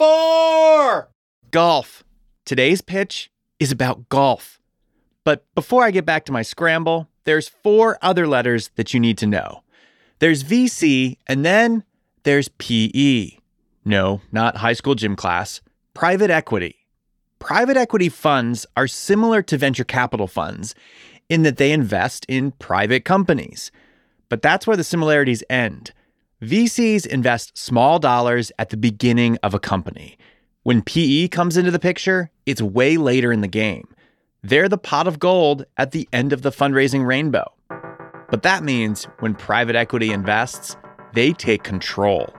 Four! Golf. Today's pitch is about golf. But before I get back to my scramble, there's four other letters that you need to know. There's VC, and then there's PE. No, not high school gym class. Private equity. Private equity funds are similar to venture capital funds in that they invest in private companies. But that's where the similarities end. VCs invest small dollars at the beginning of a company. When PE comes into the picture, it's way later in the game. They're the pot of gold at the end of the fundraising rainbow. But that means when private equity invests, they take control.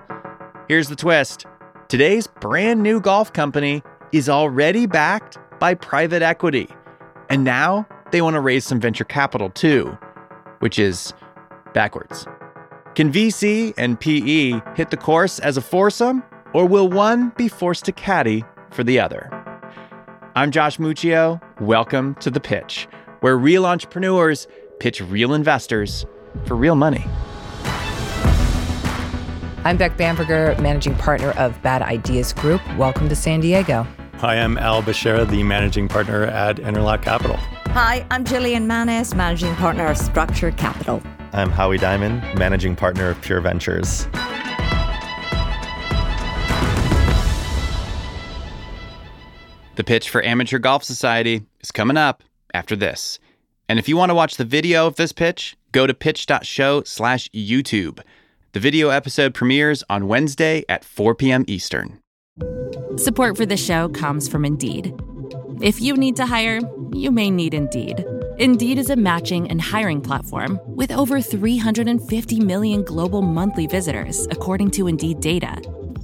Here's the twist today's brand new golf company is already backed by private equity. And now they want to raise some venture capital too, which is backwards. Can VC and PE hit the course as a foursome, or will one be forced to caddy for the other? I'm Josh Muccio. Welcome to The Pitch, where real entrepreneurs pitch real investors for real money. I'm Beck Bamberger, managing partner of Bad Ideas Group. Welcome to San Diego. Hi, I'm Al Bsharah, the managing partner at Interlock Capital. Hi, I'm Jillian Manus, managing partner of Structure Capital. I'm Howie Diamond, managing partner of Pure Ventures. The pitch for Amateur Golf Society is coming up after this. And if you want to watch the video of this pitch, go to pitch.show slash YouTube. The video episode premieres on Wednesday at 4 p.m. Eastern. Support for the show comes from Indeed. If you need to hire, you may need Indeed. Indeed is a matching and hiring platform with over 350 million global monthly visitors, according to Indeed data,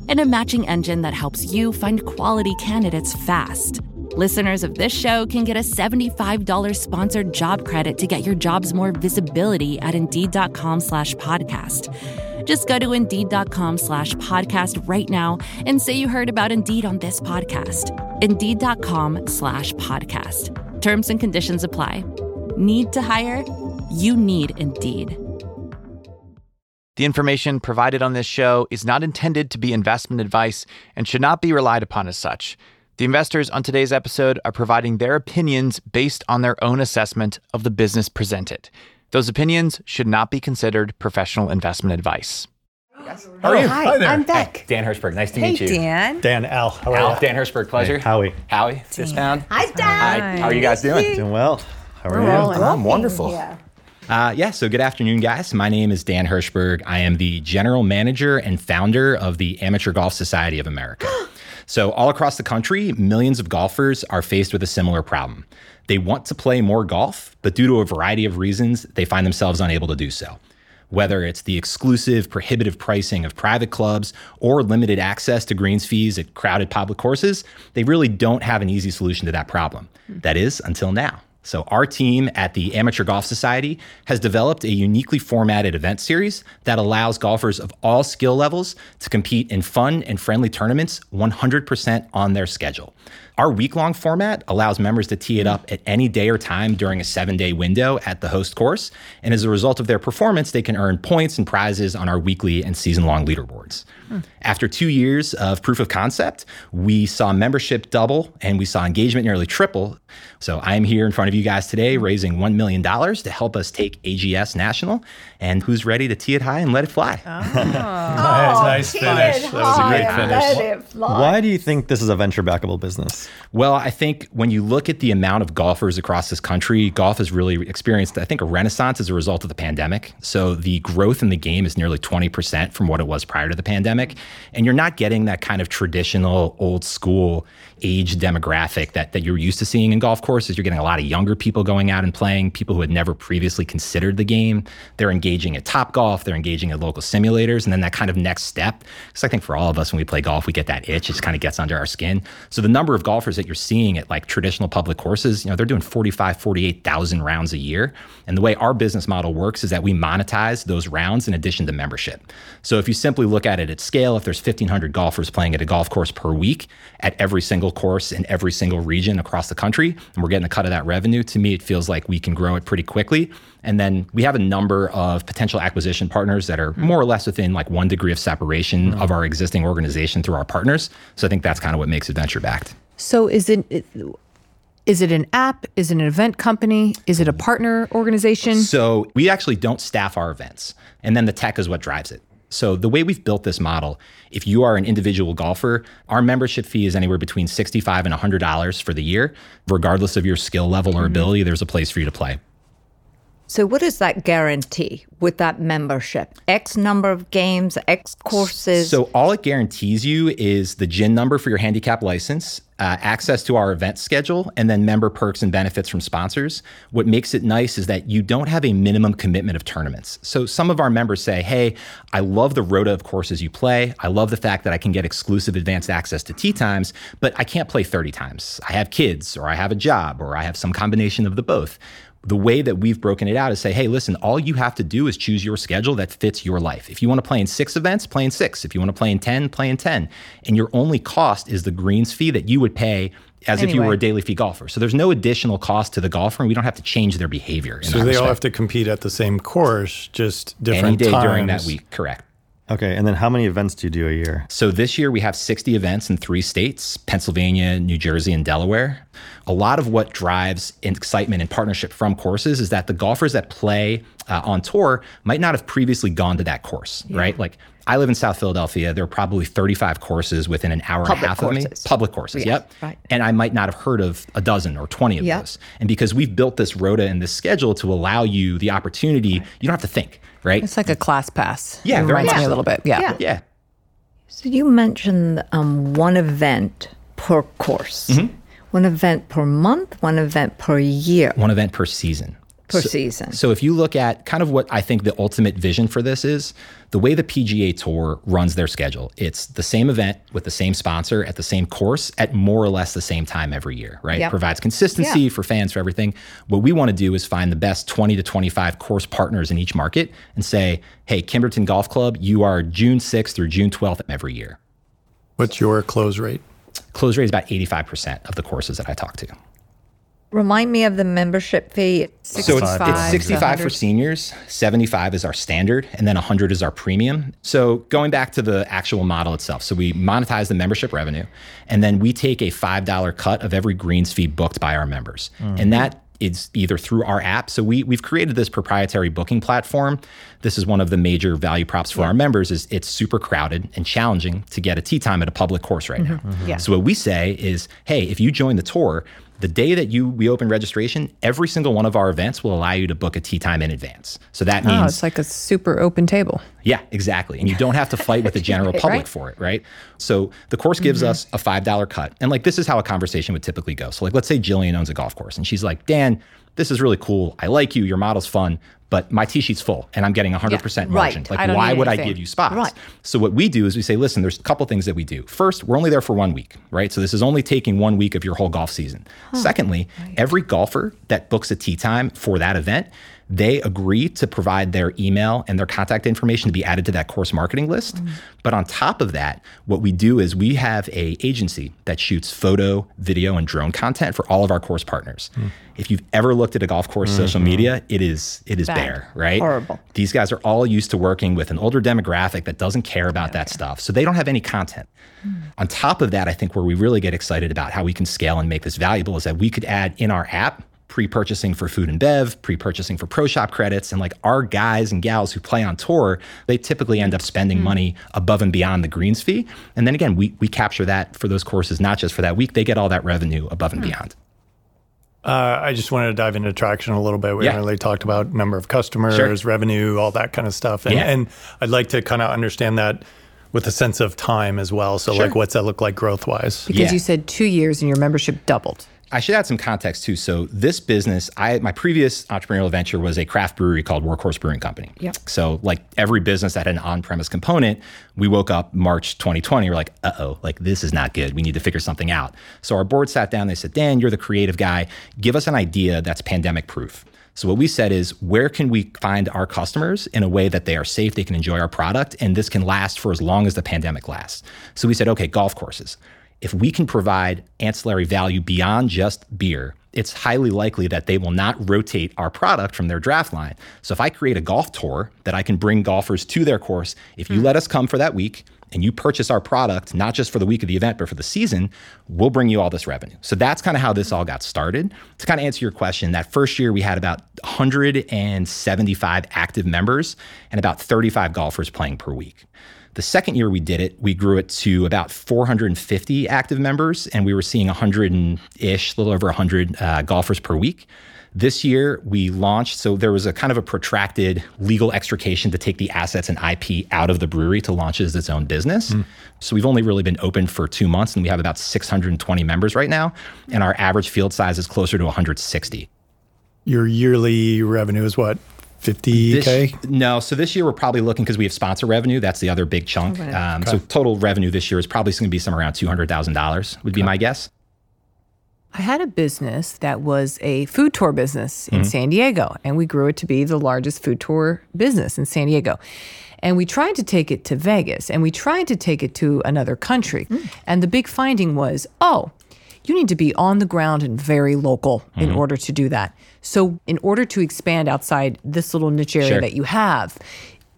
and a matching engine that helps you find quality candidates fast. Listeners of this show can get a $75 sponsored job credit to get your jobs more visibility at Indeed.com slash podcast. Just go to Indeed.com slash podcast right now and say you heard about Indeed on this podcast. Indeed.com slash podcast. Terms and conditions apply. Need to hire? You need Indeed. The information provided on this show is not intended to be investment advice and should not be relied upon as such. The investors on today's episode are providing their opinions based on their own assessment of the business presented. Those opinions should not be considered professional investment advice. How are you? Hi, Hi there. I'm Beck. Dan Hershberg, nice to Hey, meet you. Dan. Dan, Al, how are Al, you? Dan Hershberg, pleasure. Hey, Howie. Howie, this pound. Hi, Dan. Hi, how are you guys doing? Doing well. How are We're you? rolling. I'm wonderful. Uh, yeah, so good afternoon, guys. My name is Dan Hershberg. I am the general manager and founder of the Amateur Golf Society of America. so, all across the country, millions of golfers are faced with a similar problem. They want to play more golf, but due to a variety of reasons, they find themselves unable to do so. Whether it's the exclusive, prohibitive pricing of private clubs or limited access to greens fees at crowded public courses, they really don't have an easy solution to that problem. That is, until now. So, our team at the Amateur Golf Society has developed a uniquely formatted event series that allows golfers of all skill levels to compete in fun and friendly tournaments 100% on their schedule. Our week long format allows members to tee it up at any day or time during a seven day window at the host course. And as a result of their performance, they can earn points and prizes on our weekly and season long leaderboards. After two years of proof of concept, we saw membership double and we saw engagement nearly triple. So I'm here in front of you guys today raising $1 million to help us take AGS national. And who's ready to tee it high and let it fly? Nice, nice finish. That was a great finish. Why do you think this is a venture backable business? Well, I think when you look at the amount of golfers across this country, golf has really experienced, I think, a renaissance as a result of the pandemic. So the growth in the game is nearly 20% from what it was prior to the pandemic. And you're not getting that kind of traditional, old school age demographic that, that you're used to seeing in golf courses. You're getting a lot of younger people going out and playing, people who had never previously considered the game. They're engaging at Topgolf, they're engaging at local simulators, and then that kind of next step. Because I think for all of us, when we play golf, we get that itch. It just kind of gets under our skin. So the number of golfers that you're seeing at like traditional public courses, you know, they're doing 45, 48,000 rounds a year. And the way our business model works is that we monetize those rounds in addition to membership. So if you simply look at it at scale, if there's 1,500 golfers playing at a golf course per week at every single course in every single region across the country, and we're getting a cut of that revenue, to me, it feels like we can grow it pretty quickly. And then we have a number of potential acquisition partners that are more or less within like one degree of separation mm-hmm. of our existing organization through our partners. So I think that's kind of what makes it venture backed. So is it is it an app? Is it an event company? Is it a partner organization? So we actually don't staff our events, and then the tech is what drives it. So the way we've built this model, if you are an individual golfer, our membership fee is anywhere between 65 and $100 for the year. Regardless of your skill level or mm-hmm. ability, there's a place for you to play. So, what is that guarantee with that membership? X number of games, X courses. So all it guarantees you is the GHIN number for your handicap license, uh, access to our event schedule, and then member perks and benefits from sponsors. What makes it nice is that you don't have a minimum commitment of tournaments. So some of our members say, "Hey, I love the rota of courses you play. I love the fact that I can get exclusive advanced access to tee times, but I can't play 30 times. I have kids, or I have a job, or I have some combination of the both." The way that we've broken it out is say, hey, listen, all you have to do is choose your schedule that fits your life. If you want to play in six events, play in six. If you want to play in 10, play in 10. And your only cost is the greens fee that you would pay as if you were a daily fee golfer. So there's no additional cost to the golfer, and we don't have to change their behavior. So that they all have to compete at the same course, just different any day times. during that week. Correct. Okay, and then how many events do you do a year? So this year we have 60 events in three states Pennsylvania, New Jersey, and Delaware. A lot of what drives excitement and partnership from courses is that the golfers that play uh, on tour might not have previously gone to that course, right? Like I live in South Philadelphia. There are probably 35 courses within an hour Public and a half of me. Public courses, Yeah, yep. right. And I might not have heard of a dozen or 20 of Yeah. those. And because we've built this rota and this schedule to allow you the opportunity, you don't have to think, right? It's like a class pass. Yeah, it reminds much me a little bit. Yeah. Yeah. yeah. So you mentioned um, one event per course, Mm-hmm. One event per month, one event per year, One event per season. per So- season. So if you look at kind of what I think the ultimate vision for this is, the way the PGA Tour runs their schedule, it's the same event with the same sponsor at the same course at more or less the same time every year, right? Yep. Provides consistency Yeah. for fans for everything. What we want to do is find the best 20 to 25 course partners in each market and say, "Hey, Kimberton Golf Club, you are June 6th through June 12th every year." What's your close rate? Close rate is about 85% of the courses that I talk to. Remind me of the membership fee. So it's, it's 65, 65 for seniors, 75 is our standard, and then 100 is our premium. So going back to the actual model itself, so we monetize the membership revenue, and then we take a $5 cut of every greens fee booked by our members. And mm-hmm. that is either through our app. So we, we've created this proprietary booking platform. This is one of the major value props for our members is it's super crowded and challenging to get a tee time at a public course right mm-hmm. now. Yeah. So what we say is, hey, if you join the tour, the day that you we open registration, every single one of our events will allow you to book a tee time in advance. So that Oh, means it's like a super open table. yeah, exactly. And you don't have to fight with the general public Right. for it, right? So the course gives mm-hmm. us a $5 cut. And like this is how a conversation would typically go. So like let's say Jillian owns a golf course and she's like, "Dan, this is really cool. I like you. Your model's fun, but my tee sheet's full and I'm getting 100% margin. right. Like why would I give you spots?" Right. So what we do is we say, "Listen, there's a couple things that we do. First, we're only there for 1 week, right? So this is only taking 1 week of your whole golf season. Secondly, every golfer that books a tee time for that event they agree to provide their email and their contact information to be added to that course marketing list. Mm-hmm. But on top of that, what we do is we have a agency that shoots photo, video, and drone content for all of our course partners. Hmm. If you've ever looked at a golf course social mm-hmm. media, it is it is Bad. bare, right? Horrible. These guys are all used to working with an older demographic that doesn't care about that stuff. So they don't have any content. Hmm. On top of that, I think where we really get excited about how we can scale and make this valuable is that we could add in our app pre-purchasing for food and bev, pre-purchasing for pro shop credits, and like our guys and gals who play on tour, they typically end up spending money above and beyond the greens fee. And then again, we we capture that for those courses, not just for that week. They get all that revenue above and beyond. Uh, I just wanted to dive into traction a little bit. We Yeah. really talked about number of customers, Sure. revenue, all that kind of stuff. And, Yeah. and I'd like to kind of understand that with a sense of time as well. So, Sure. like, what's that look like growth wise? Because Yeah. you said two years and your membership doubled. I should add some context too. So this business, I my previous entrepreneurial venture was a craft brewery called Workhorse Brewing Company. Yep. So like every business that had an on-premise component, we woke up March 2020, we're like, uh-oh, like this is not good. We need to figure something out. So our board sat down, they said, Dan, you're the creative guy. Give us an idea that's pandemic proof. So what we said is, where can we find our customers in a way that they are safe, they can enjoy our product, and this can last for as long as the pandemic lasts. So we said, okay, golf courses. If we can provide ancillary value beyond just beer, it's highly likely that they will not rotate our product from their draft line. So if I create a golf tour that I can bring golfers to their course, if you let us come for that week and you purchase our product, not just for the week of the event, but for the season, we'll bring you all this revenue. So that's kind of how this all got started. To kind of answer your question, that first year we had about 175 active members and about 35 golfers playing per week. The second year we did it, we grew it to about 450 active members, and we were seeing 100 ish, a little over 100 uh, golfers per week. This year we launched, so there was a kind of a protracted legal extrication to take the assets and IP out of the brewery to launch it as its own business. So we've only really been open for two months, and we have about 620 members right now, and our average field size is closer to 160. Your yearly revenue is what, 50K? No, so this year we're probably looking because we have sponsor revenue. That's the other big chunk. Um, So total revenue this year is probably going to be somewhere around two hundred thousand dollars. Would be my guess. I had a business that was a food tour business in San Diego, and we grew it to be the largest food tour business in San Diego. And we tried to take it to Vegas, and we tried to take it to another country. And the big finding was oh, you need to be on the ground and very local in mm-hmm. order to do that. So, in order to expand outside this little niche area Sure. that you have,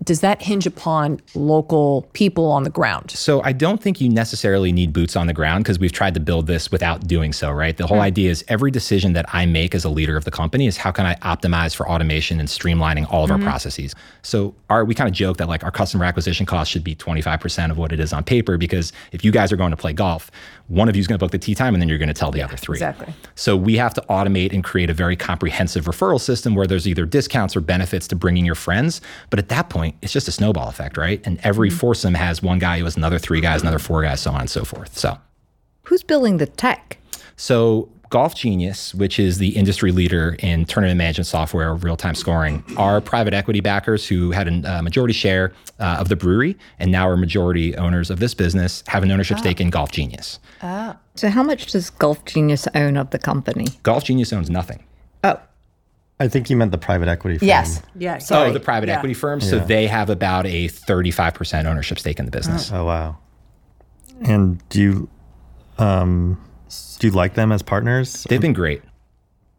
does that hinge upon local people on the ground? So I don't think you necessarily need boots on the ground because we've tried to build this without doing so, right? The whole mm. idea is every decision that I make as a leader of the company is how can I optimize for automation and streamlining all of our mm-hmm. processes. So our we kind of joke that like our customer acquisition cost should be 25% of what it is on paper because if you guys are going to play golf, one of you is going to book the tee time and then you're going to tell the other three. exactly. So we have to automate and create a very comprehensive referral system where there's either discounts or benefits to bringing your friends. But at that point, it's just a snowball effect, right? And every mm-hmm. foursome has one guy who has another three guys, another four guys, so on and so forth. So, Who's building the tech? so Golf Genius, which is the industry leader in tournament management software, real time scoring, are private equity backers who had a majority share uh, of the brewery and now are majority owners of this business, have an ownership stake ah. in Golf Genius. Ah. So, how much does Golf Genius own of the company? Golf Genius owns nothing. Oh, I think you meant the private equity firm. Yes. Yeah. Oh, the private equity firm. So they have about a 35% ownership stake in the business. Oh wow. And do you um do you like them as partners? They've been great.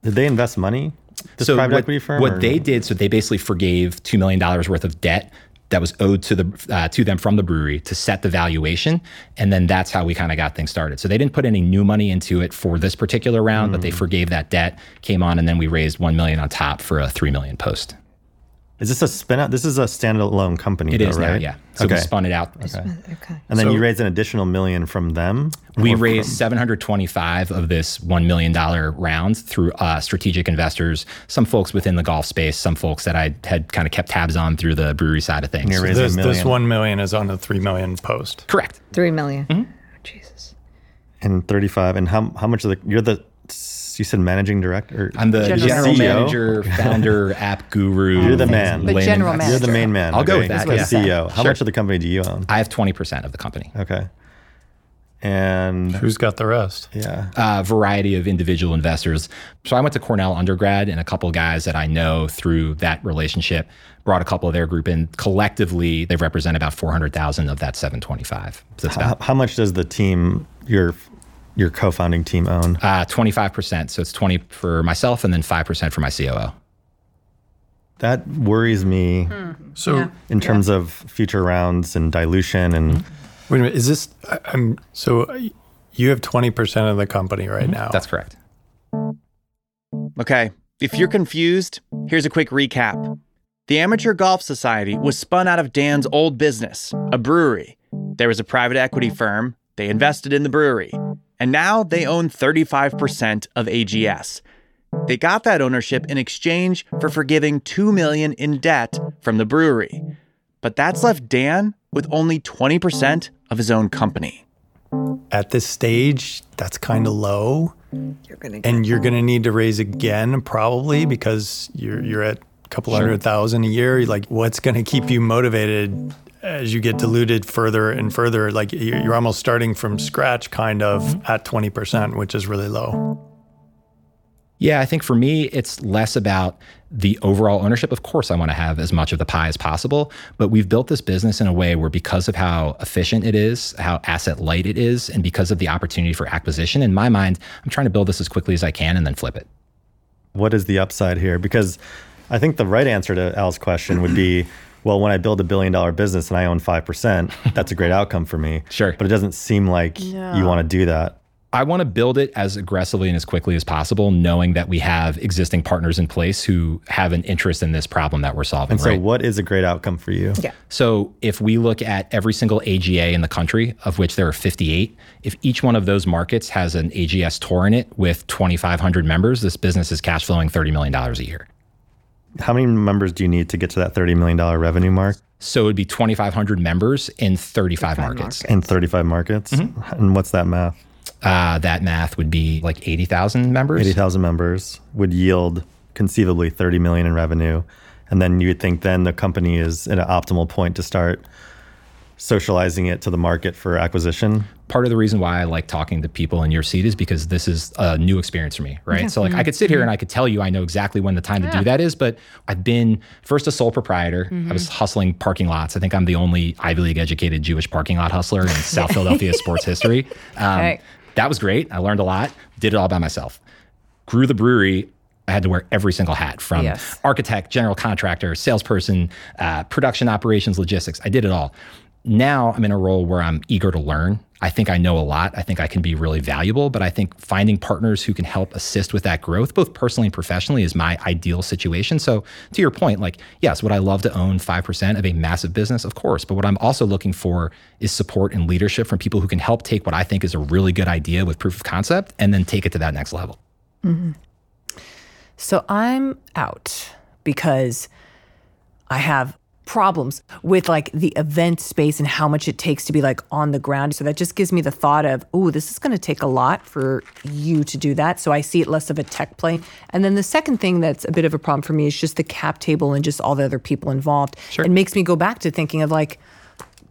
Did they invest money? This private what, equity firm? what or- they did, so they basically forgave $2 million worth of debt that was owed to the uh, to them from the brewery to set the valuation, and then that's how we kind of got things started. So they didn't put any new money into it for this particular round, but they forgave that debt, came on, and then we raised one million on top for a three million post. Is this a spin out? This is a standalone company. It though, is now, right? yeah. So okay. we spun it out. okay. and then So- you raised an additional million from them. We raised from- 725 of this $1 million round through uh, strategic investors, some folks within the golf space, some folks that I had kind of kept tabs on through the brewery side of things. you're raising This, a this million. one million is on the three million post. Correct. Three million. Mm-hmm. Oh, Jesus. and 35 and how how much of the you're the you said managing director I'm the General general, CEO? manager, founder, app guru. You're the man. The layman. manager. you're the main man I'll go with that, The yeah. CEO how Sure. much of the company do you own I have 20% of the company. okay and Who's got the rest? yeah A variety of individual investors. So I went to Cornell undergrad, and a couple of guys that I know through that relationship brought a couple of their group in. Collectively, they represent about 400,000 of that 725. So how, about how much does the team your your co-founding team own uh, 25%. So it's 20 for myself and then 5% for my COO. that worries me So in terms of future rounds and dilution and Mm-hmm. wait a minute, is this? I- I'm so you have twenty percent of the company right now. That's correct. Okay, if you're confused, here's a quick recap. The Amateur Golf Society was spun out of Dan's old business, a brewery. There was a private equity firm, they invested in the brewery, and now they own 35% of AGS. They got that ownership in exchange for forgiving 2 million in debt from the brewery. But that's left Dan with only 20% of his own company. at this stage, that's kind of low, You're gonna. and you're going to need to raise again probably because you're you're at a couple hundred thousand a year. Like, what's going to keep you motivated as you get diluted further and further? Like, you're you're almost starting from scratch, kind of mm-hmm. at twenty percent, which is really low. Yeah, I think for me, it's less about the overall ownership. Of course, I want to have as much of the pie as possible, but we've built this business in a way where, because of how efficient it is, how asset light it is, and because of the opportunity for acquisition, in my mind, I'm trying to build this as quickly as I can and then flip it. What is the upside here? Because I think the right answer to Al's question would be well, when I build a billion dollar business and I own 5%, that's a great outcome for me. Sure. But it doesn't seem like you want to do that. I want to build it as aggressively and as quickly as possible, knowing that we have existing partners in place who have an interest in this problem that we're solving. And so, right? what is a great outcome for you? Yeah. So if we look at every single AGA in the country, of which there are 58, if each one of those markets has an AGS tour in it with 2,500 members, this business is cash flowing $30 million a year. How many members do you need to get to that $30 million revenue mark So it would be 2,500 members in 35 markets. in 35 markets? And what's that math? Uh, that math would be like 80,000 members. 80,000 members would yield conceivably 30 million in revenue. And then you'd think then the company is at an optimal point to start socializing it to the market for acquisition. Part of the reason why I like talking to people in your seat is because this is a new experience for me, right? So like I could sit here and I could tell you I know exactly when the time to do that is, but I've been first a sole proprietor. I was hustling parking lots. I think I'm the only Ivy League educated Jewish parking lot hustler in South Philadelphia sports history. Um, Okay. That was great. I learned a lot. Did it all by myself. Grew the brewery. I had to wear every single hat from Yes. architect, general contractor, salesperson, uh, production operations, logistics. I did it all. Now I'm in a role where I'm eager to learn. I think I know a lot. I think I can be really valuable, but I think finding partners who can help assist with that growth, both personally and professionally, is my ideal situation. So, to your point, like, yes, would I love to own 5% of a massive business? Of course. But what I'm also looking for is support and leadership from people who can help take what I think is a really good idea with proof of concept and then take it to that next level. Mm-hmm. So I'm out because I have problems with like the event space and how much it takes to be like on the ground. So that just gives me the thought of, oh, this is going to take a lot for you to do that. So I see it less of a tech play. And then the second thing that's a bit of a problem for me is just the cap table and just all the other people involved. Sure. It makes me go back to thinking of like,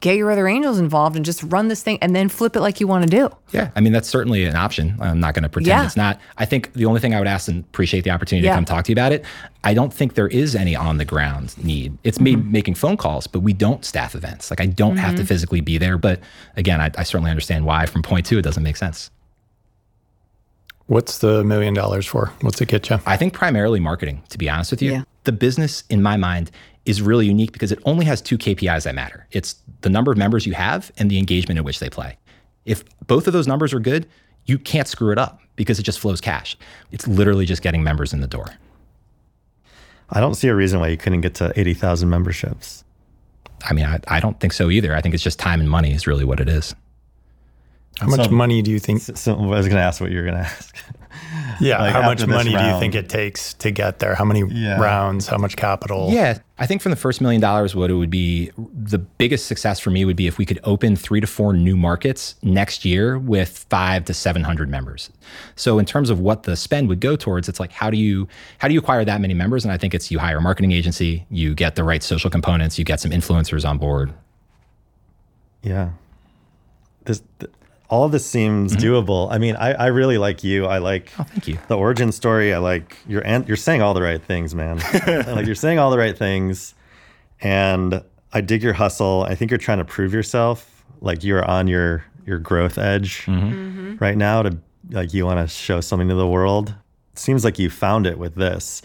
get your other angels involved and just run this thing and then flip it like you want to do. Yeah, I mean that's certainly an option. I'm not going to pretend Yeah. it's not. I think the only thing I would ask and appreciate the opportunity Yeah. to come talk to you about it. I don't think there is any on the ground need. It's me Mm-hmm. making phone calls, but we don't staff events. Like I don't have to physically be there. But again, I, I certainly understand why. From point two, it doesn't make sense. What's the million dollars for? What's it get you? I think primarily marketing, to be honest with you. Yeah. The business, in my mind, is really unique because it only has two KPIs that matter it's the number of members you have and the engagement in which they play. If both of those numbers are good, you can't screw it up because it just flows cash. It's literally just getting members in the door. I don't see a reason why you couldn't get to 80,000 memberships. I mean, I, I don't think so either. I think it's just time and money is really what it is. How much So- money do you think? So I was going to ask what you were going to ask. Yeah, like how much after this money do you think it takes to get there? How many Yeah. rounds? How much capital? Yeah, I think from the first million dollars, what it would be, the biggest success for me would be if we could open three to four new markets next year with five to seven hundred members. So in terms of what the spend would go towards, it's like how do you how do you acquire that many members? And I think it's you hire a marketing agency, you get the right social components, you get some influencers on board. Yeah. This th- all of this seems mm-hmm. doable. I mean, I, I really like you. I like Oh, thank you. the origin story. I like you're you're saying all the right things, man. like you're saying all the right things, and I dig your hustle. I think you're trying to prove yourself. Like you're on your your growth edge mm-hmm. Mm-hmm. right now. To like you want to show something to the world. It seems like you found it with this.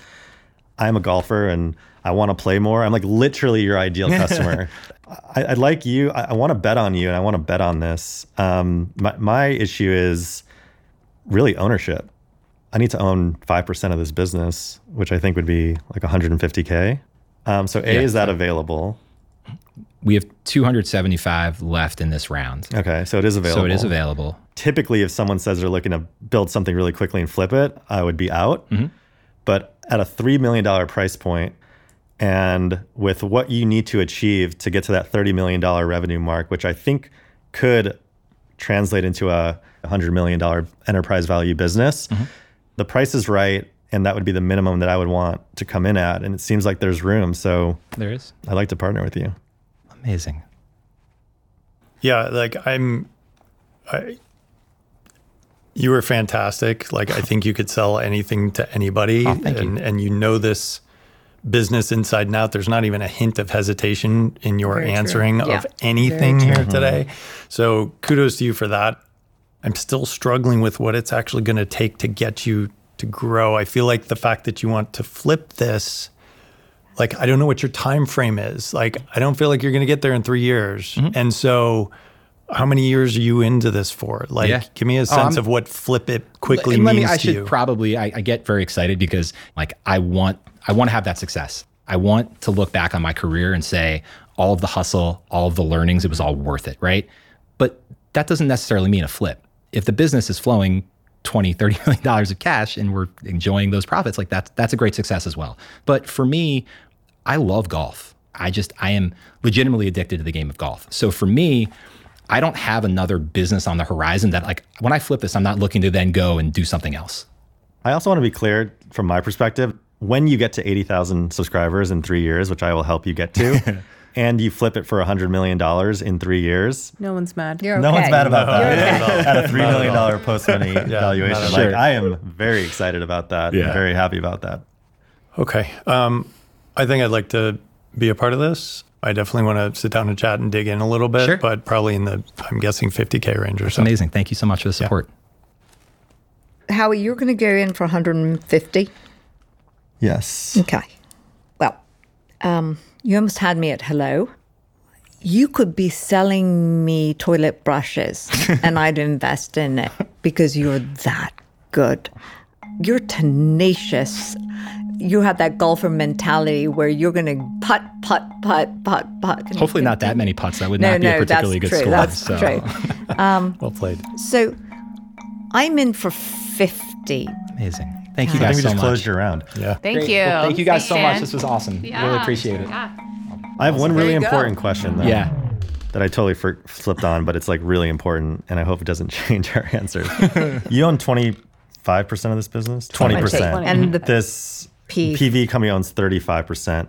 I'm a golfer and I want to play more. I'm like literally your ideal customer. I, I like you. I, I want to bet on you and I want to bet on this. Um, my, my issue is really ownership. I need to own 5% of this business, which I think would be like 150K. Um, so, A, Yeah. is that available? We have 275 left in this round. Okay. So, it is available. So it is available. Typically, if someone says they're looking to build something really quickly and flip it, I would be out. But at a $3 million price point, and with what you need to achieve to get to that $30 million revenue mark, which I think could translate into a $100 million enterprise value business, mm-hmm. the price is right. And that would be the minimum that I would want to come in at. And it seems like there's room. So There is. I'd like to partner with you. Amazing. Yeah, like I'm I You were fantastic. Like I think you could sell anything to anybody, Oh, thank you. and and you know this business inside and out. There's not even a hint of hesitation in your Very answering Yeah. of anything here today. So kudos to you for that. I'm still struggling with what it's actually going to take to get you to grow. I feel like the fact that you want to flip this like I don't know what your time frame is. Like I don't feel like you're going to get there in 3 years. Mm-hmm. And so how many years are you into this for? Like Yeah. give me a Oh, sense I'm- of what flip it quickly And let means me, I to should you. probably I, I get very excited because like I want I want to have that success. I want to look back on my career and say all of the hustle, all of the learnings, it was all worth it, right? But that doesn't necessarily mean a flip. If the business is flowing 20, 30 million dollars of cash and we're enjoying those profits, like that's that's a great success as well. But for me, I love golf. I just I am legitimately addicted to the game of golf. So for me, I don't have another business on the horizon that like when I flip this, I'm not looking to then go and do something else. I also want to be clear from my perspective when you get to 80,000 subscribers in three years, which I will help you get to, and you flip it for $100 million in three years. No one's mad. You're No one's mad about You're that. okay. At a $3 million post money valuation. not at Like, all. I am very excited about that. Yeah. I'm very happy about that. Okay. Um, I think I'd like to be a part of this. I definitely want to sit down and chat and dig in a little bit, Sure. but probably in the, I'm guessing 50K range or something. Amazing. Thank you so much for the support. Howie, you're going to go in for 150. Yes. Okay. Well, um, you almost had me at hello. You could be selling me toilet brushes and I'd invest in it because you're that good. You're tenacious. You have that golfer mentality where you're going to putt, putt, putt, putt, putt. Hopefully not that many putts. That would No, not be no, a particularly good true. score. That's so. true. Well played. So I'm in for 50. Amazing. Thank you I guys think we so just much. closed your round. Yeah. Thank Great. you. Well, thank you guys so much. Dan. This was awesome. Yeah. Really appreciate it. Yeah. I have one really you go. important question though, Yeah. that I totally for- flipped on, but it's like really important, and I hope it doesn't change our answers. you own 25% of this business? 20%. And the this P- PV company owns 35%.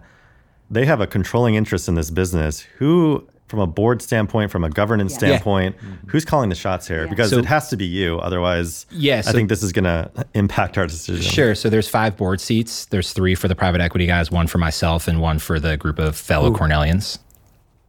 They have a controlling interest in this business. Who, from a board standpoint, from a governance Yeah. standpoint, mm-hmm. who's calling the shots here? Because So- it has to be you. Otherwise, Yeah, I think this is going to impact our decision. Sure. So there's five board seats. There's three for the private equity guys, one for myself, and one for the group of fellow Cornellians.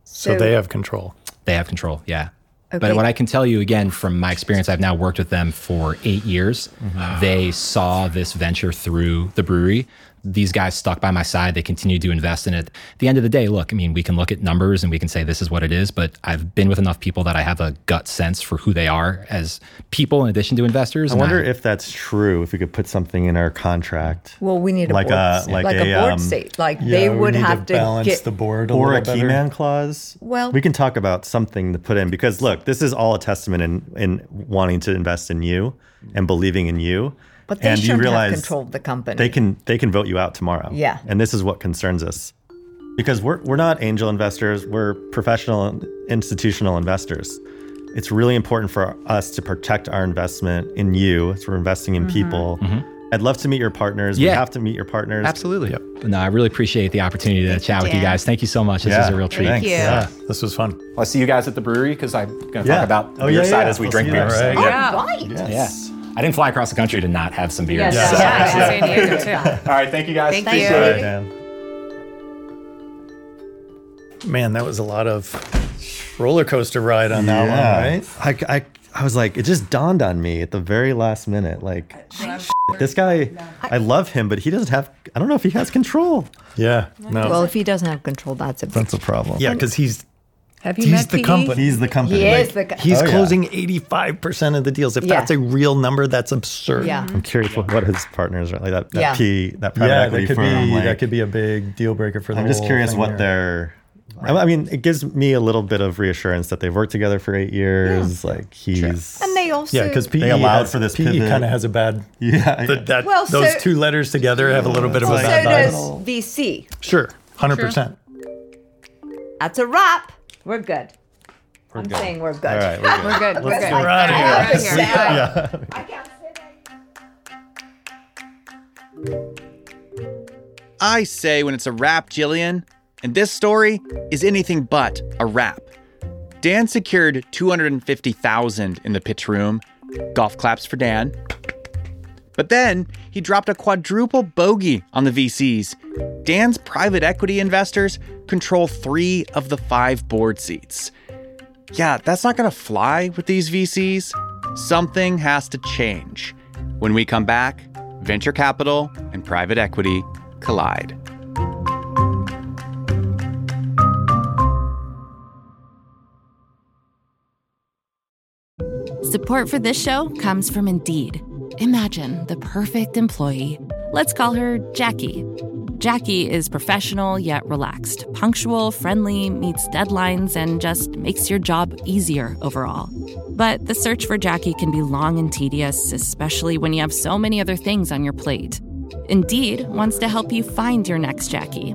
So, they have control. They have control, yeah. Okay. But what I can tell you again from my experience, I've now worked with them for eight years. Mm-hmm. They saw this venture through the brewery. These guys stuck by my side. They continue to invest in it. At the end of the day, look, I mean, we can look at numbers and we can say this is what it is, but I've been with enough people that I have a gut sense for who they are as people in addition to investors. I and wonder if that's true, if we could put something in our contract. well, we need a Like board, a- seat. like like a, a, board um, seat. Like they would have to, balance get, the board a or a little key better. man clause. Well- we can talk about something to put in because look, this is all a testament in in wanting to invest in you and believing in you. But they and you shouldn't realize have control the company. They can they can vote you out tomorrow. Yeah. and this is what concerns us because we're we're not angel investors. We're professional and institutional investors. It's really important for us to protect our investment in you. So we're investing in mm-hmm. people. Mm-hmm. I'd love to meet your partners. Yeah. We have to meet your partners. Absolutely. But no, I really appreciate the opportunity to chat with you guys. Thank you so much. This Yeah. is a real treat. Thanks. you. Yeah, this was fun. I'll see you guys at the brewery because I'm going to Yeah. talk about Oh, your yeah, side yeah. as we We'll drink see beer. that, So, right? yeah. Oh, right. Yeah. I didn't fly across the country to not have some beer. Yes. so- Yeah, San Diego too. All right. Thank you guys. Thank Appreciate you. it. Right, Man, that was a lot of roller coaster ride on that one, right? I, I, I was like, it just dawned on me at the very last minute. Like, this guy, I love him, but he doesn't have, I don't know if he has control. Yeah. No. Well, if he doesn't have control, that's a That's a problem. yeah, because he's Have you He's met the PE? company. He's the company. He Like, is the guy. he's Oh, yeah. closing 85% of the deals. If Yeah. that's a real number, that's absurd. Yeah. I'm curious what, what his partners are like. That, that Yeah. P, that private Yeah, equity that could firm. be like, that could be a big deal breaker for them. I'm just curious what here. their. I I mean, it gives me a little bit of reassurance that they've worked together for eight years. Like he's. And they also Yeah, because PE They allowed has- for this PE pivot. kind of has a bad. Yeah. That, that Well, those so- two letters together have a little bit of a so bad does. VC. Sure, hundred percent. That's a wrap. We're good. I'm saying we're good. All right, we're good. We're good. We're good. We're out of here. We're out of here. yeah. I say when it's a wrap, Jillian, and this story is anything but a wrap. Dan secured 250,000 in the pitch room, Golf claps for Dan. But then he dropped a quadruple bogey on the VCs. Dan's private equity investors control three of the five board seats. Yeah, that's not going to fly with these VCs. Something has to change. When we come back, venture capital and private equity collide. Support for this show comes from Indeed. Imagine the perfect employee. Let's call her Jackie. Jackie is professional yet relaxed, punctual, friendly, meets deadlines, and just makes your job easier overall. But the search for Jackie can be long and tedious, especially when you have so many other things on your plate. Indeed wants to help you find your next Jackie.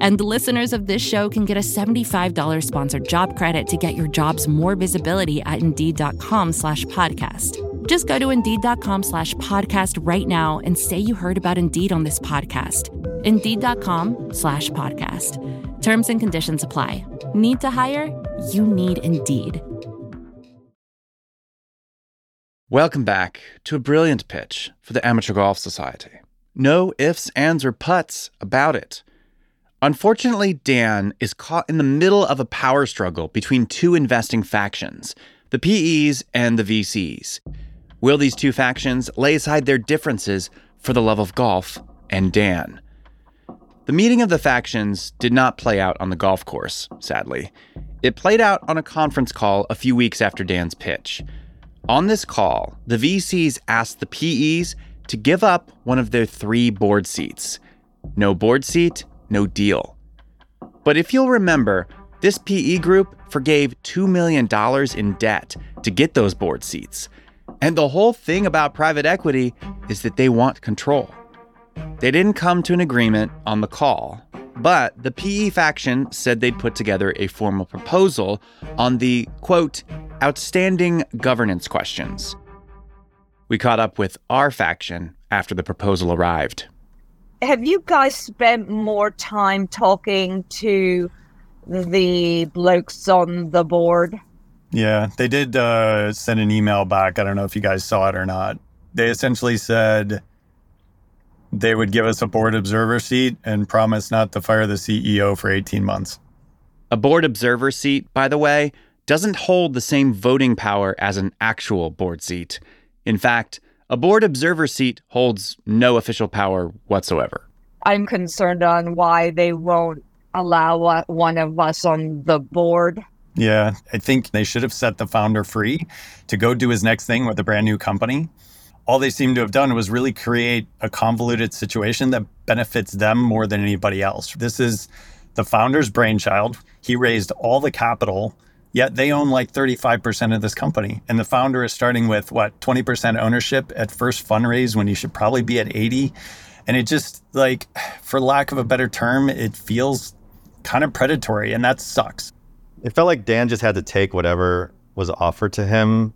And listeners of this show can get a $75 sponsored job credit to get your jobs more visibility at Indeed.com slash podcast. Just go to Indeed.com slash podcast right now and say you heard about Indeed on this podcast. Indeed.com slash podcast. Terms and conditions apply. Need to hire? You need Indeed. Welcome back to a brilliant pitch for the Amateur Golf Society. No ifs, ands, or puts about it. Unfortunately, Dan is caught in the middle of a power struggle between two investing factions the PEs and the VCs. Will these two factions lay aside their differences for the love of golf and Dan? The meeting of the factions did not play out on the golf course, sadly. It played out on a conference call a few weeks after Dan's pitch. On this call, the VCs asked the PEs to give up one of their three board seats. No board seat, no deal. But if you'll remember, this PE group forgave $2 million in debt to get those board seats. And the whole thing about private equity is that they want control. They didn't come to an agreement on the call, but the PE faction said they'd put together a formal proposal on the quote, outstanding governance questions. We caught up with our faction after the proposal arrived. Have you guys spent more time talking to the blokes on the board? Yeah, they did uh, send an email back. I don't know if you guys saw it or not. They essentially said they would give us a board observer seat and promise not to fire the CEO for 18 months. A board observer seat, by the way, doesn't hold the same voting power as an actual board seat. In fact, a board observer seat holds no official power whatsoever. I'm concerned on why they won't allow one of us on the board. Yeah, I think they should have set the founder free to go do his next thing with a brand new company all they seem to have done was really create a convoluted situation that benefits them more than anybody else. This is the founder's brainchild. He raised all the capital, yet they own like 35% of this company. And the founder is starting with what, 20% ownership at first fundraise when he should probably be at 80. And it just like, for lack of a better term, it feels kind of predatory and that sucks. It felt like Dan just had to take whatever was offered to him.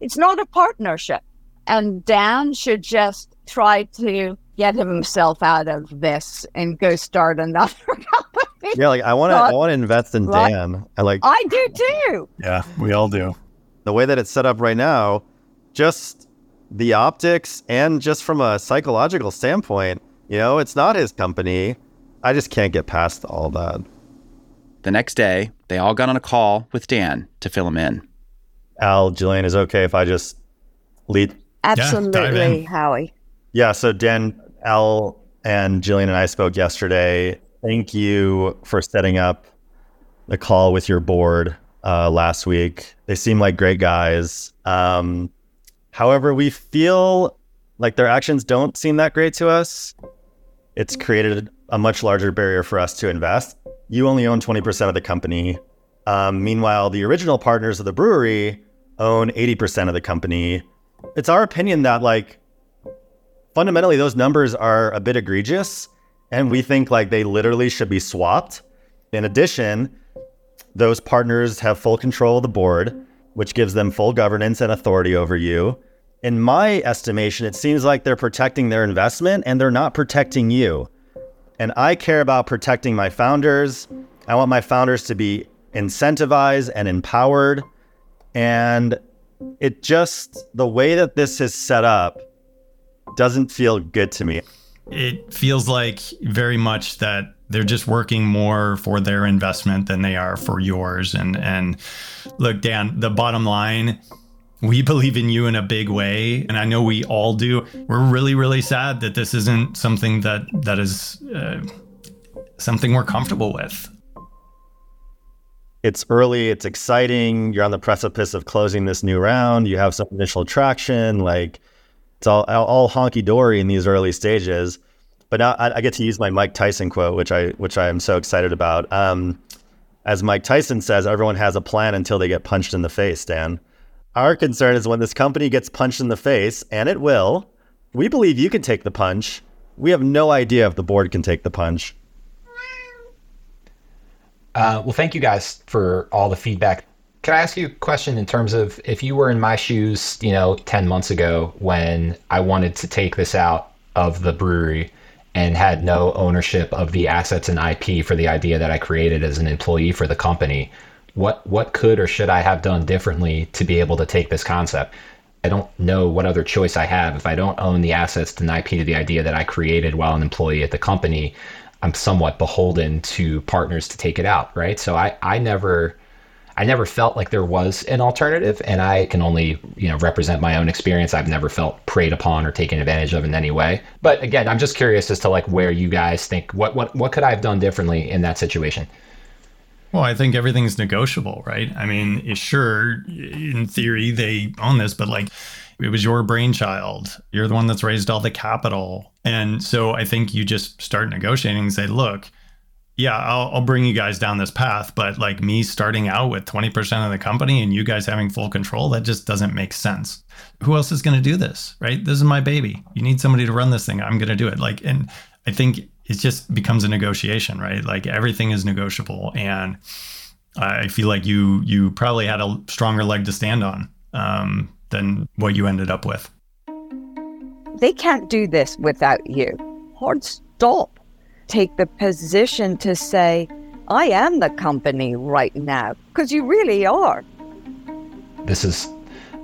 It's not a partnership and Dan should just try to get himself out of this and go start another company. Yeah, like I want to, I want to invest in right? Dan. I like. I do too. Yeah, we all do. The way that it's set up right now, just the optics and just from a psychological standpoint, you know, it's not his company. I just can't get past all that. The next day, they all got on a call with Dan to fill him in. Al, Jillian, is okay if I just lead Absolutely, yeah, Howie. Yeah. So Dan, Al, and Jillian and I spoke yesterday. Thank you for setting up the call with your board uh, last week. They seem like great guys. Um, however, we feel like their actions don't seem that great to us. It's created a much larger barrier for us to invest. You only own 20% of the company. Um, meanwhile, the original partners of the brewery own 80% of the company it's our opinion that like fundamentally those numbers are a bit egregious And we think like they literally should be swapped. In addition, those partners have full control of the board, which gives them full governance and authority over you. In my estimation, it seems like they're protecting their investment and they're not protecting you. And I care about protecting my founders. I want my founders to be incentivized and empowered. And it just, the way that this is set up doesn't feel good to me. It feels like very much that they're just working more for their investment than they are for yours. And and look, Dan, the bottom line, we believe in you in a big way, and I know we all do. We're really, really sad that this isn't something that that is uh, something we're comfortable with. It's early, it's exciting. You're on the precipice of closing this new round. You have some initial traction. Like it's all all honky dory in these early stages. But now I, I, get to use my Mike Tyson quote, which I which I am so excited about. Um, as Mike Tyson says, everyone has a plan until they get punched in the face. Dan, our concern is when this company gets punched in the face, and it will. We believe you can take the punch. We have no idea if the board can take the punch. Uh, well, thank you guys for all the feedback. Can I ask you a question in terms of if you were in my shoes, you know, 10 months ago when I wanted to take this out of the brewery and had no ownership of the assets and IP for the idea that I created as an employee for the company, what what could or should I have done differently to be able to take this concept? I don't know what other choice I have. If I don't own the assets and IP to the idea that I created while an employee at the company, I'm somewhat beholden to partners to take it out, right? So I, I never I never felt like there was an alternative and I can only, you know, represent my own experience. I've never felt preyed upon or taken advantage of in any way. But again, I'm just curious as to like where you guys think what what what could I have done differently in that situation? Well, I think everything's negotiable, right? I mean, sure, in theory they own this, but like it was your brainchild. You're the one that's raised all the capital. And so I think you just start negotiating and say, look, yeah, I'll, I'll bring you guys down this path, but like me starting out with 20% of the company and you guys having full control, that just doesn't make sense. Who else is going to do this, right? This is my baby. You need somebody to run this thing. I'm going to do it. Like, and I think it just becomes a negotiation, right? Like everything is negotiable. And I feel like you, you probably had a stronger leg to stand on. Um, than what you ended up with. They can't do this without you. Hard stop. Take the position to say, I am the company right now, because you really are. This is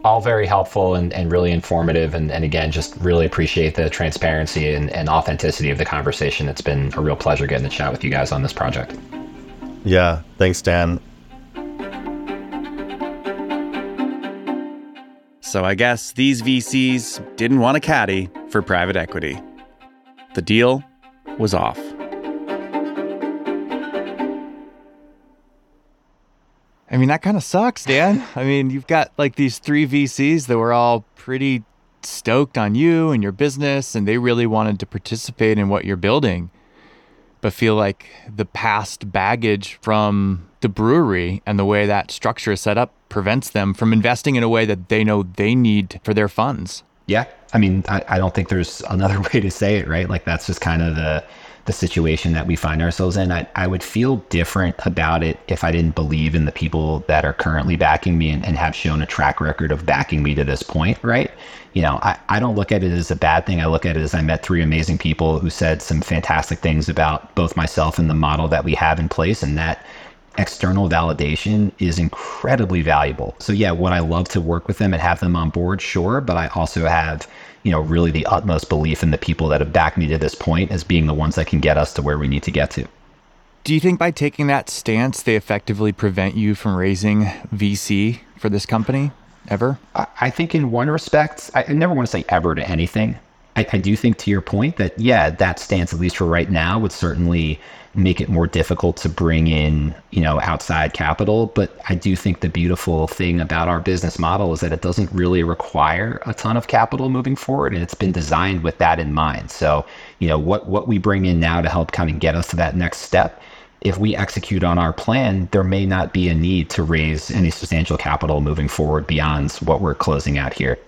all very helpful and, and really informative. And, and again, just really appreciate the transparency and, and authenticity of the conversation. It's been a real pleasure getting to chat with you guys on this project. Yeah, thanks, Dan. So I guess these VCs didn't want a caddy for private equity. The deal was off. I mean, that kind of sucks, Dan. I mean, you've got like these three VCs that were all pretty stoked on you and your business, and they really wanted to participate in what you're building, but feel like the past baggage from the brewery and the way that structure is set up prevents them from investing in a way that they know they need for their funds. Yeah. I mean, I, I don't think there's another way to say it, right? Like that's just kind of the the situation that we find ourselves in. I, I would feel different about it if I didn't believe in the people that are currently backing me and, and have shown a track record of backing me to this point, right? You know, I, I don't look at it as a bad thing. I look at it as I met three amazing people who said some fantastic things about both myself and the model that we have in place. And that external validation is incredibly valuable. So yeah, would I love to work with them and have them on board? Sure, but I also have, you know, really the utmost belief in the people that have backed me to this point as being the ones that can get us to where we need to get to. Do you think by taking that stance, they effectively prevent you from raising VC for this company ever? I think in one respect, I never want to say ever to anything. I, I do think to your point that, yeah, that stance, at least for right now, would certainly make it more difficult to bring in, you know, outside capital. But I do think the beautiful thing about our business model is that it doesn't really require a ton of capital moving forward. And it's been designed with that in mind. So, you know, what, what we bring in now to help kind of get us to that next step, if we execute on our plan, there may not be a need to raise any substantial capital moving forward beyond what we're closing out here.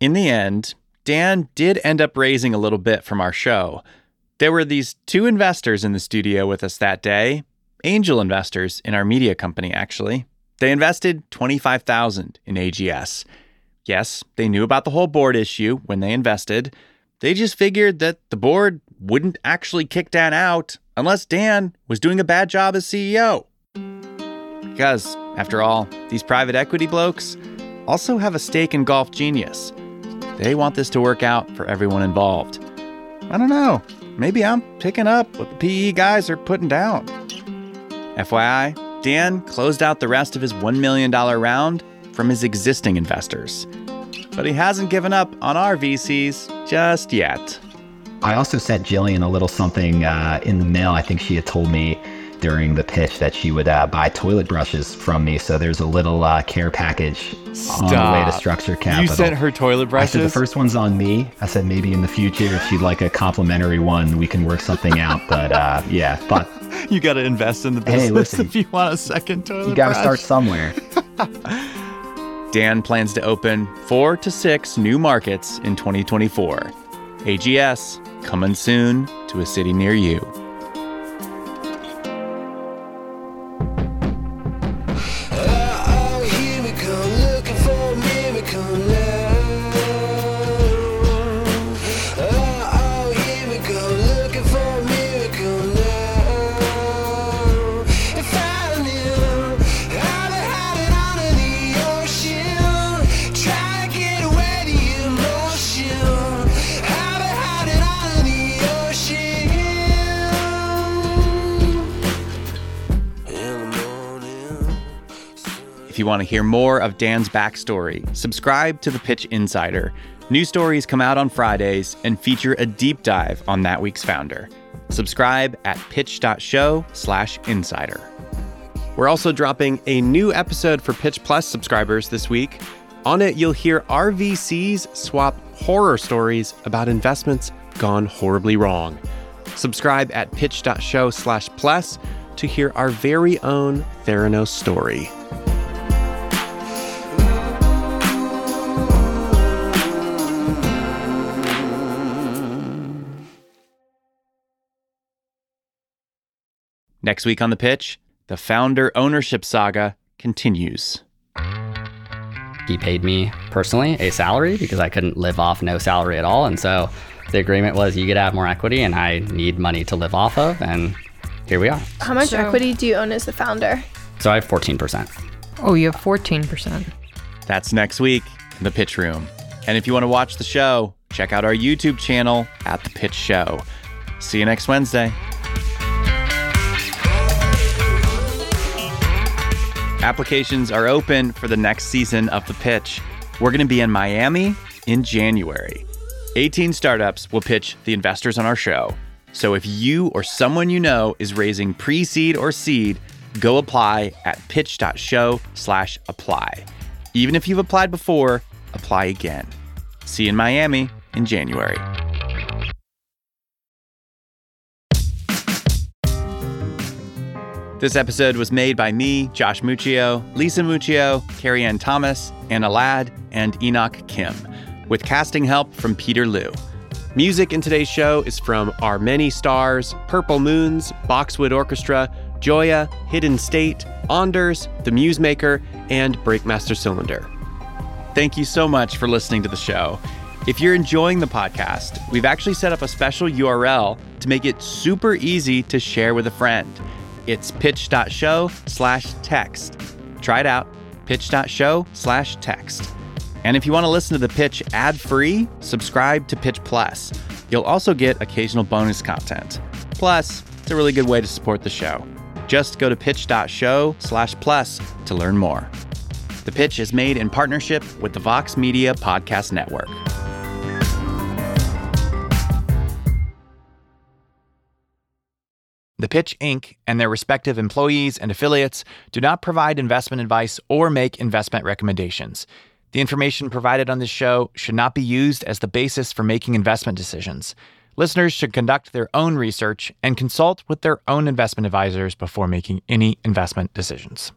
In the end, Dan did end up raising a little bit from our show, There were these two investors in the studio with us that day, angel investors in our media company, actually. They invested 25,000 in AGS. Yes, they knew about the whole board issue when they invested. They just figured that the board wouldn't actually kick Dan out unless Dan was doing a bad job as CEO. Because, after all, these private equity blokes also have a stake in Golf Genius. They want this to work out for everyone involved. I don't know. Maybe I'm picking up what the PE guys are putting down. FYI, Dan closed out the rest of his $1 million round from his existing investors. But he hasn't given up on our VCs just yet. I also sent Jillian a little something uh, in the mail. I think she had told me during the pitch that she would uh, buy toilet brushes from me. So there's a little uh, care package on the way to Structure Capital. You sent her toilet brushes? I said the first one's on me. I said maybe in the future if she'd like a complimentary one, we can work something out. But uh, yeah, thought you got to invest in the business Hey, listen. if you want a second toilet you got to start somewhere. Dan plans to open four to six new markets in 2024. AGS coming soon to a city near you. Want to hear more of Dan's backstory, subscribe to the Pitch Insider. New stories come out on Fridays and feature a deep dive on that week's founder. Subscribe at pitch.show/insider. We're also dropping a new episode for Pitch Plus subscribers this week. On it, you'll hear RVCs swap horror stories about investments gone horribly wrong. Subscribe at pitch.show/plus to hear our very own Theranos story. Next week on the pitch, the founder ownership saga continues. he paid me personally a salary because I couldn't live off no salary at all. And so the agreement was you get to have more equity and I need money to live off of. And here we are. How much So- equity do you own as the founder? So I have 14%. Oh, you have 14%. That's next week in the pitch room. And if you want to watch the show, check out our YouTube channel at The Pitch Show. See you next Wednesday. Applications are open for the next season of The Pitch. We're going to be in Miami in January. 18 startups will pitch the investors on our show. So if you or someone you know is raising pre-seed or seed, go apply at pitch.show slash apply. Even if you've applied before, apply again. See you in Miami in January. This episode was made by me, Josh Muccio, Lisa Muccio, Carrie Ann Thomas, Anna Ladd, and Enoch Kim, with casting help from Peter Liu. Music in today's show is from Our Many Stars, Purple Moons, Boxwood Orchestra, Joya, Hidden State, Anders, The Musemaker, and Breakmaster Cylinder. Thank you so much for listening to the show. If you're enjoying the podcast, we've actually set up a special URL to make it super easy to share with a friend. It's pitch.show slash text. Try it out, pitch.show slash text. And if you want to listen to the pitch ad free, subscribe to Pitch Plus. You'll also get occasional bonus content. Plus, it's a really good way to support the show. Just go to pitch.show slash plus to learn more. The Pitch is made in partnership with the Vox Media Podcast Network. The Pitch Inc. and their respective employees and affiliates do not provide investment advice or make investment recommendations. The information provided on this show should not be used as the basis for making investment decisions. Listeners should conduct their own research and consult with their own investment advisors before making any investment decisions.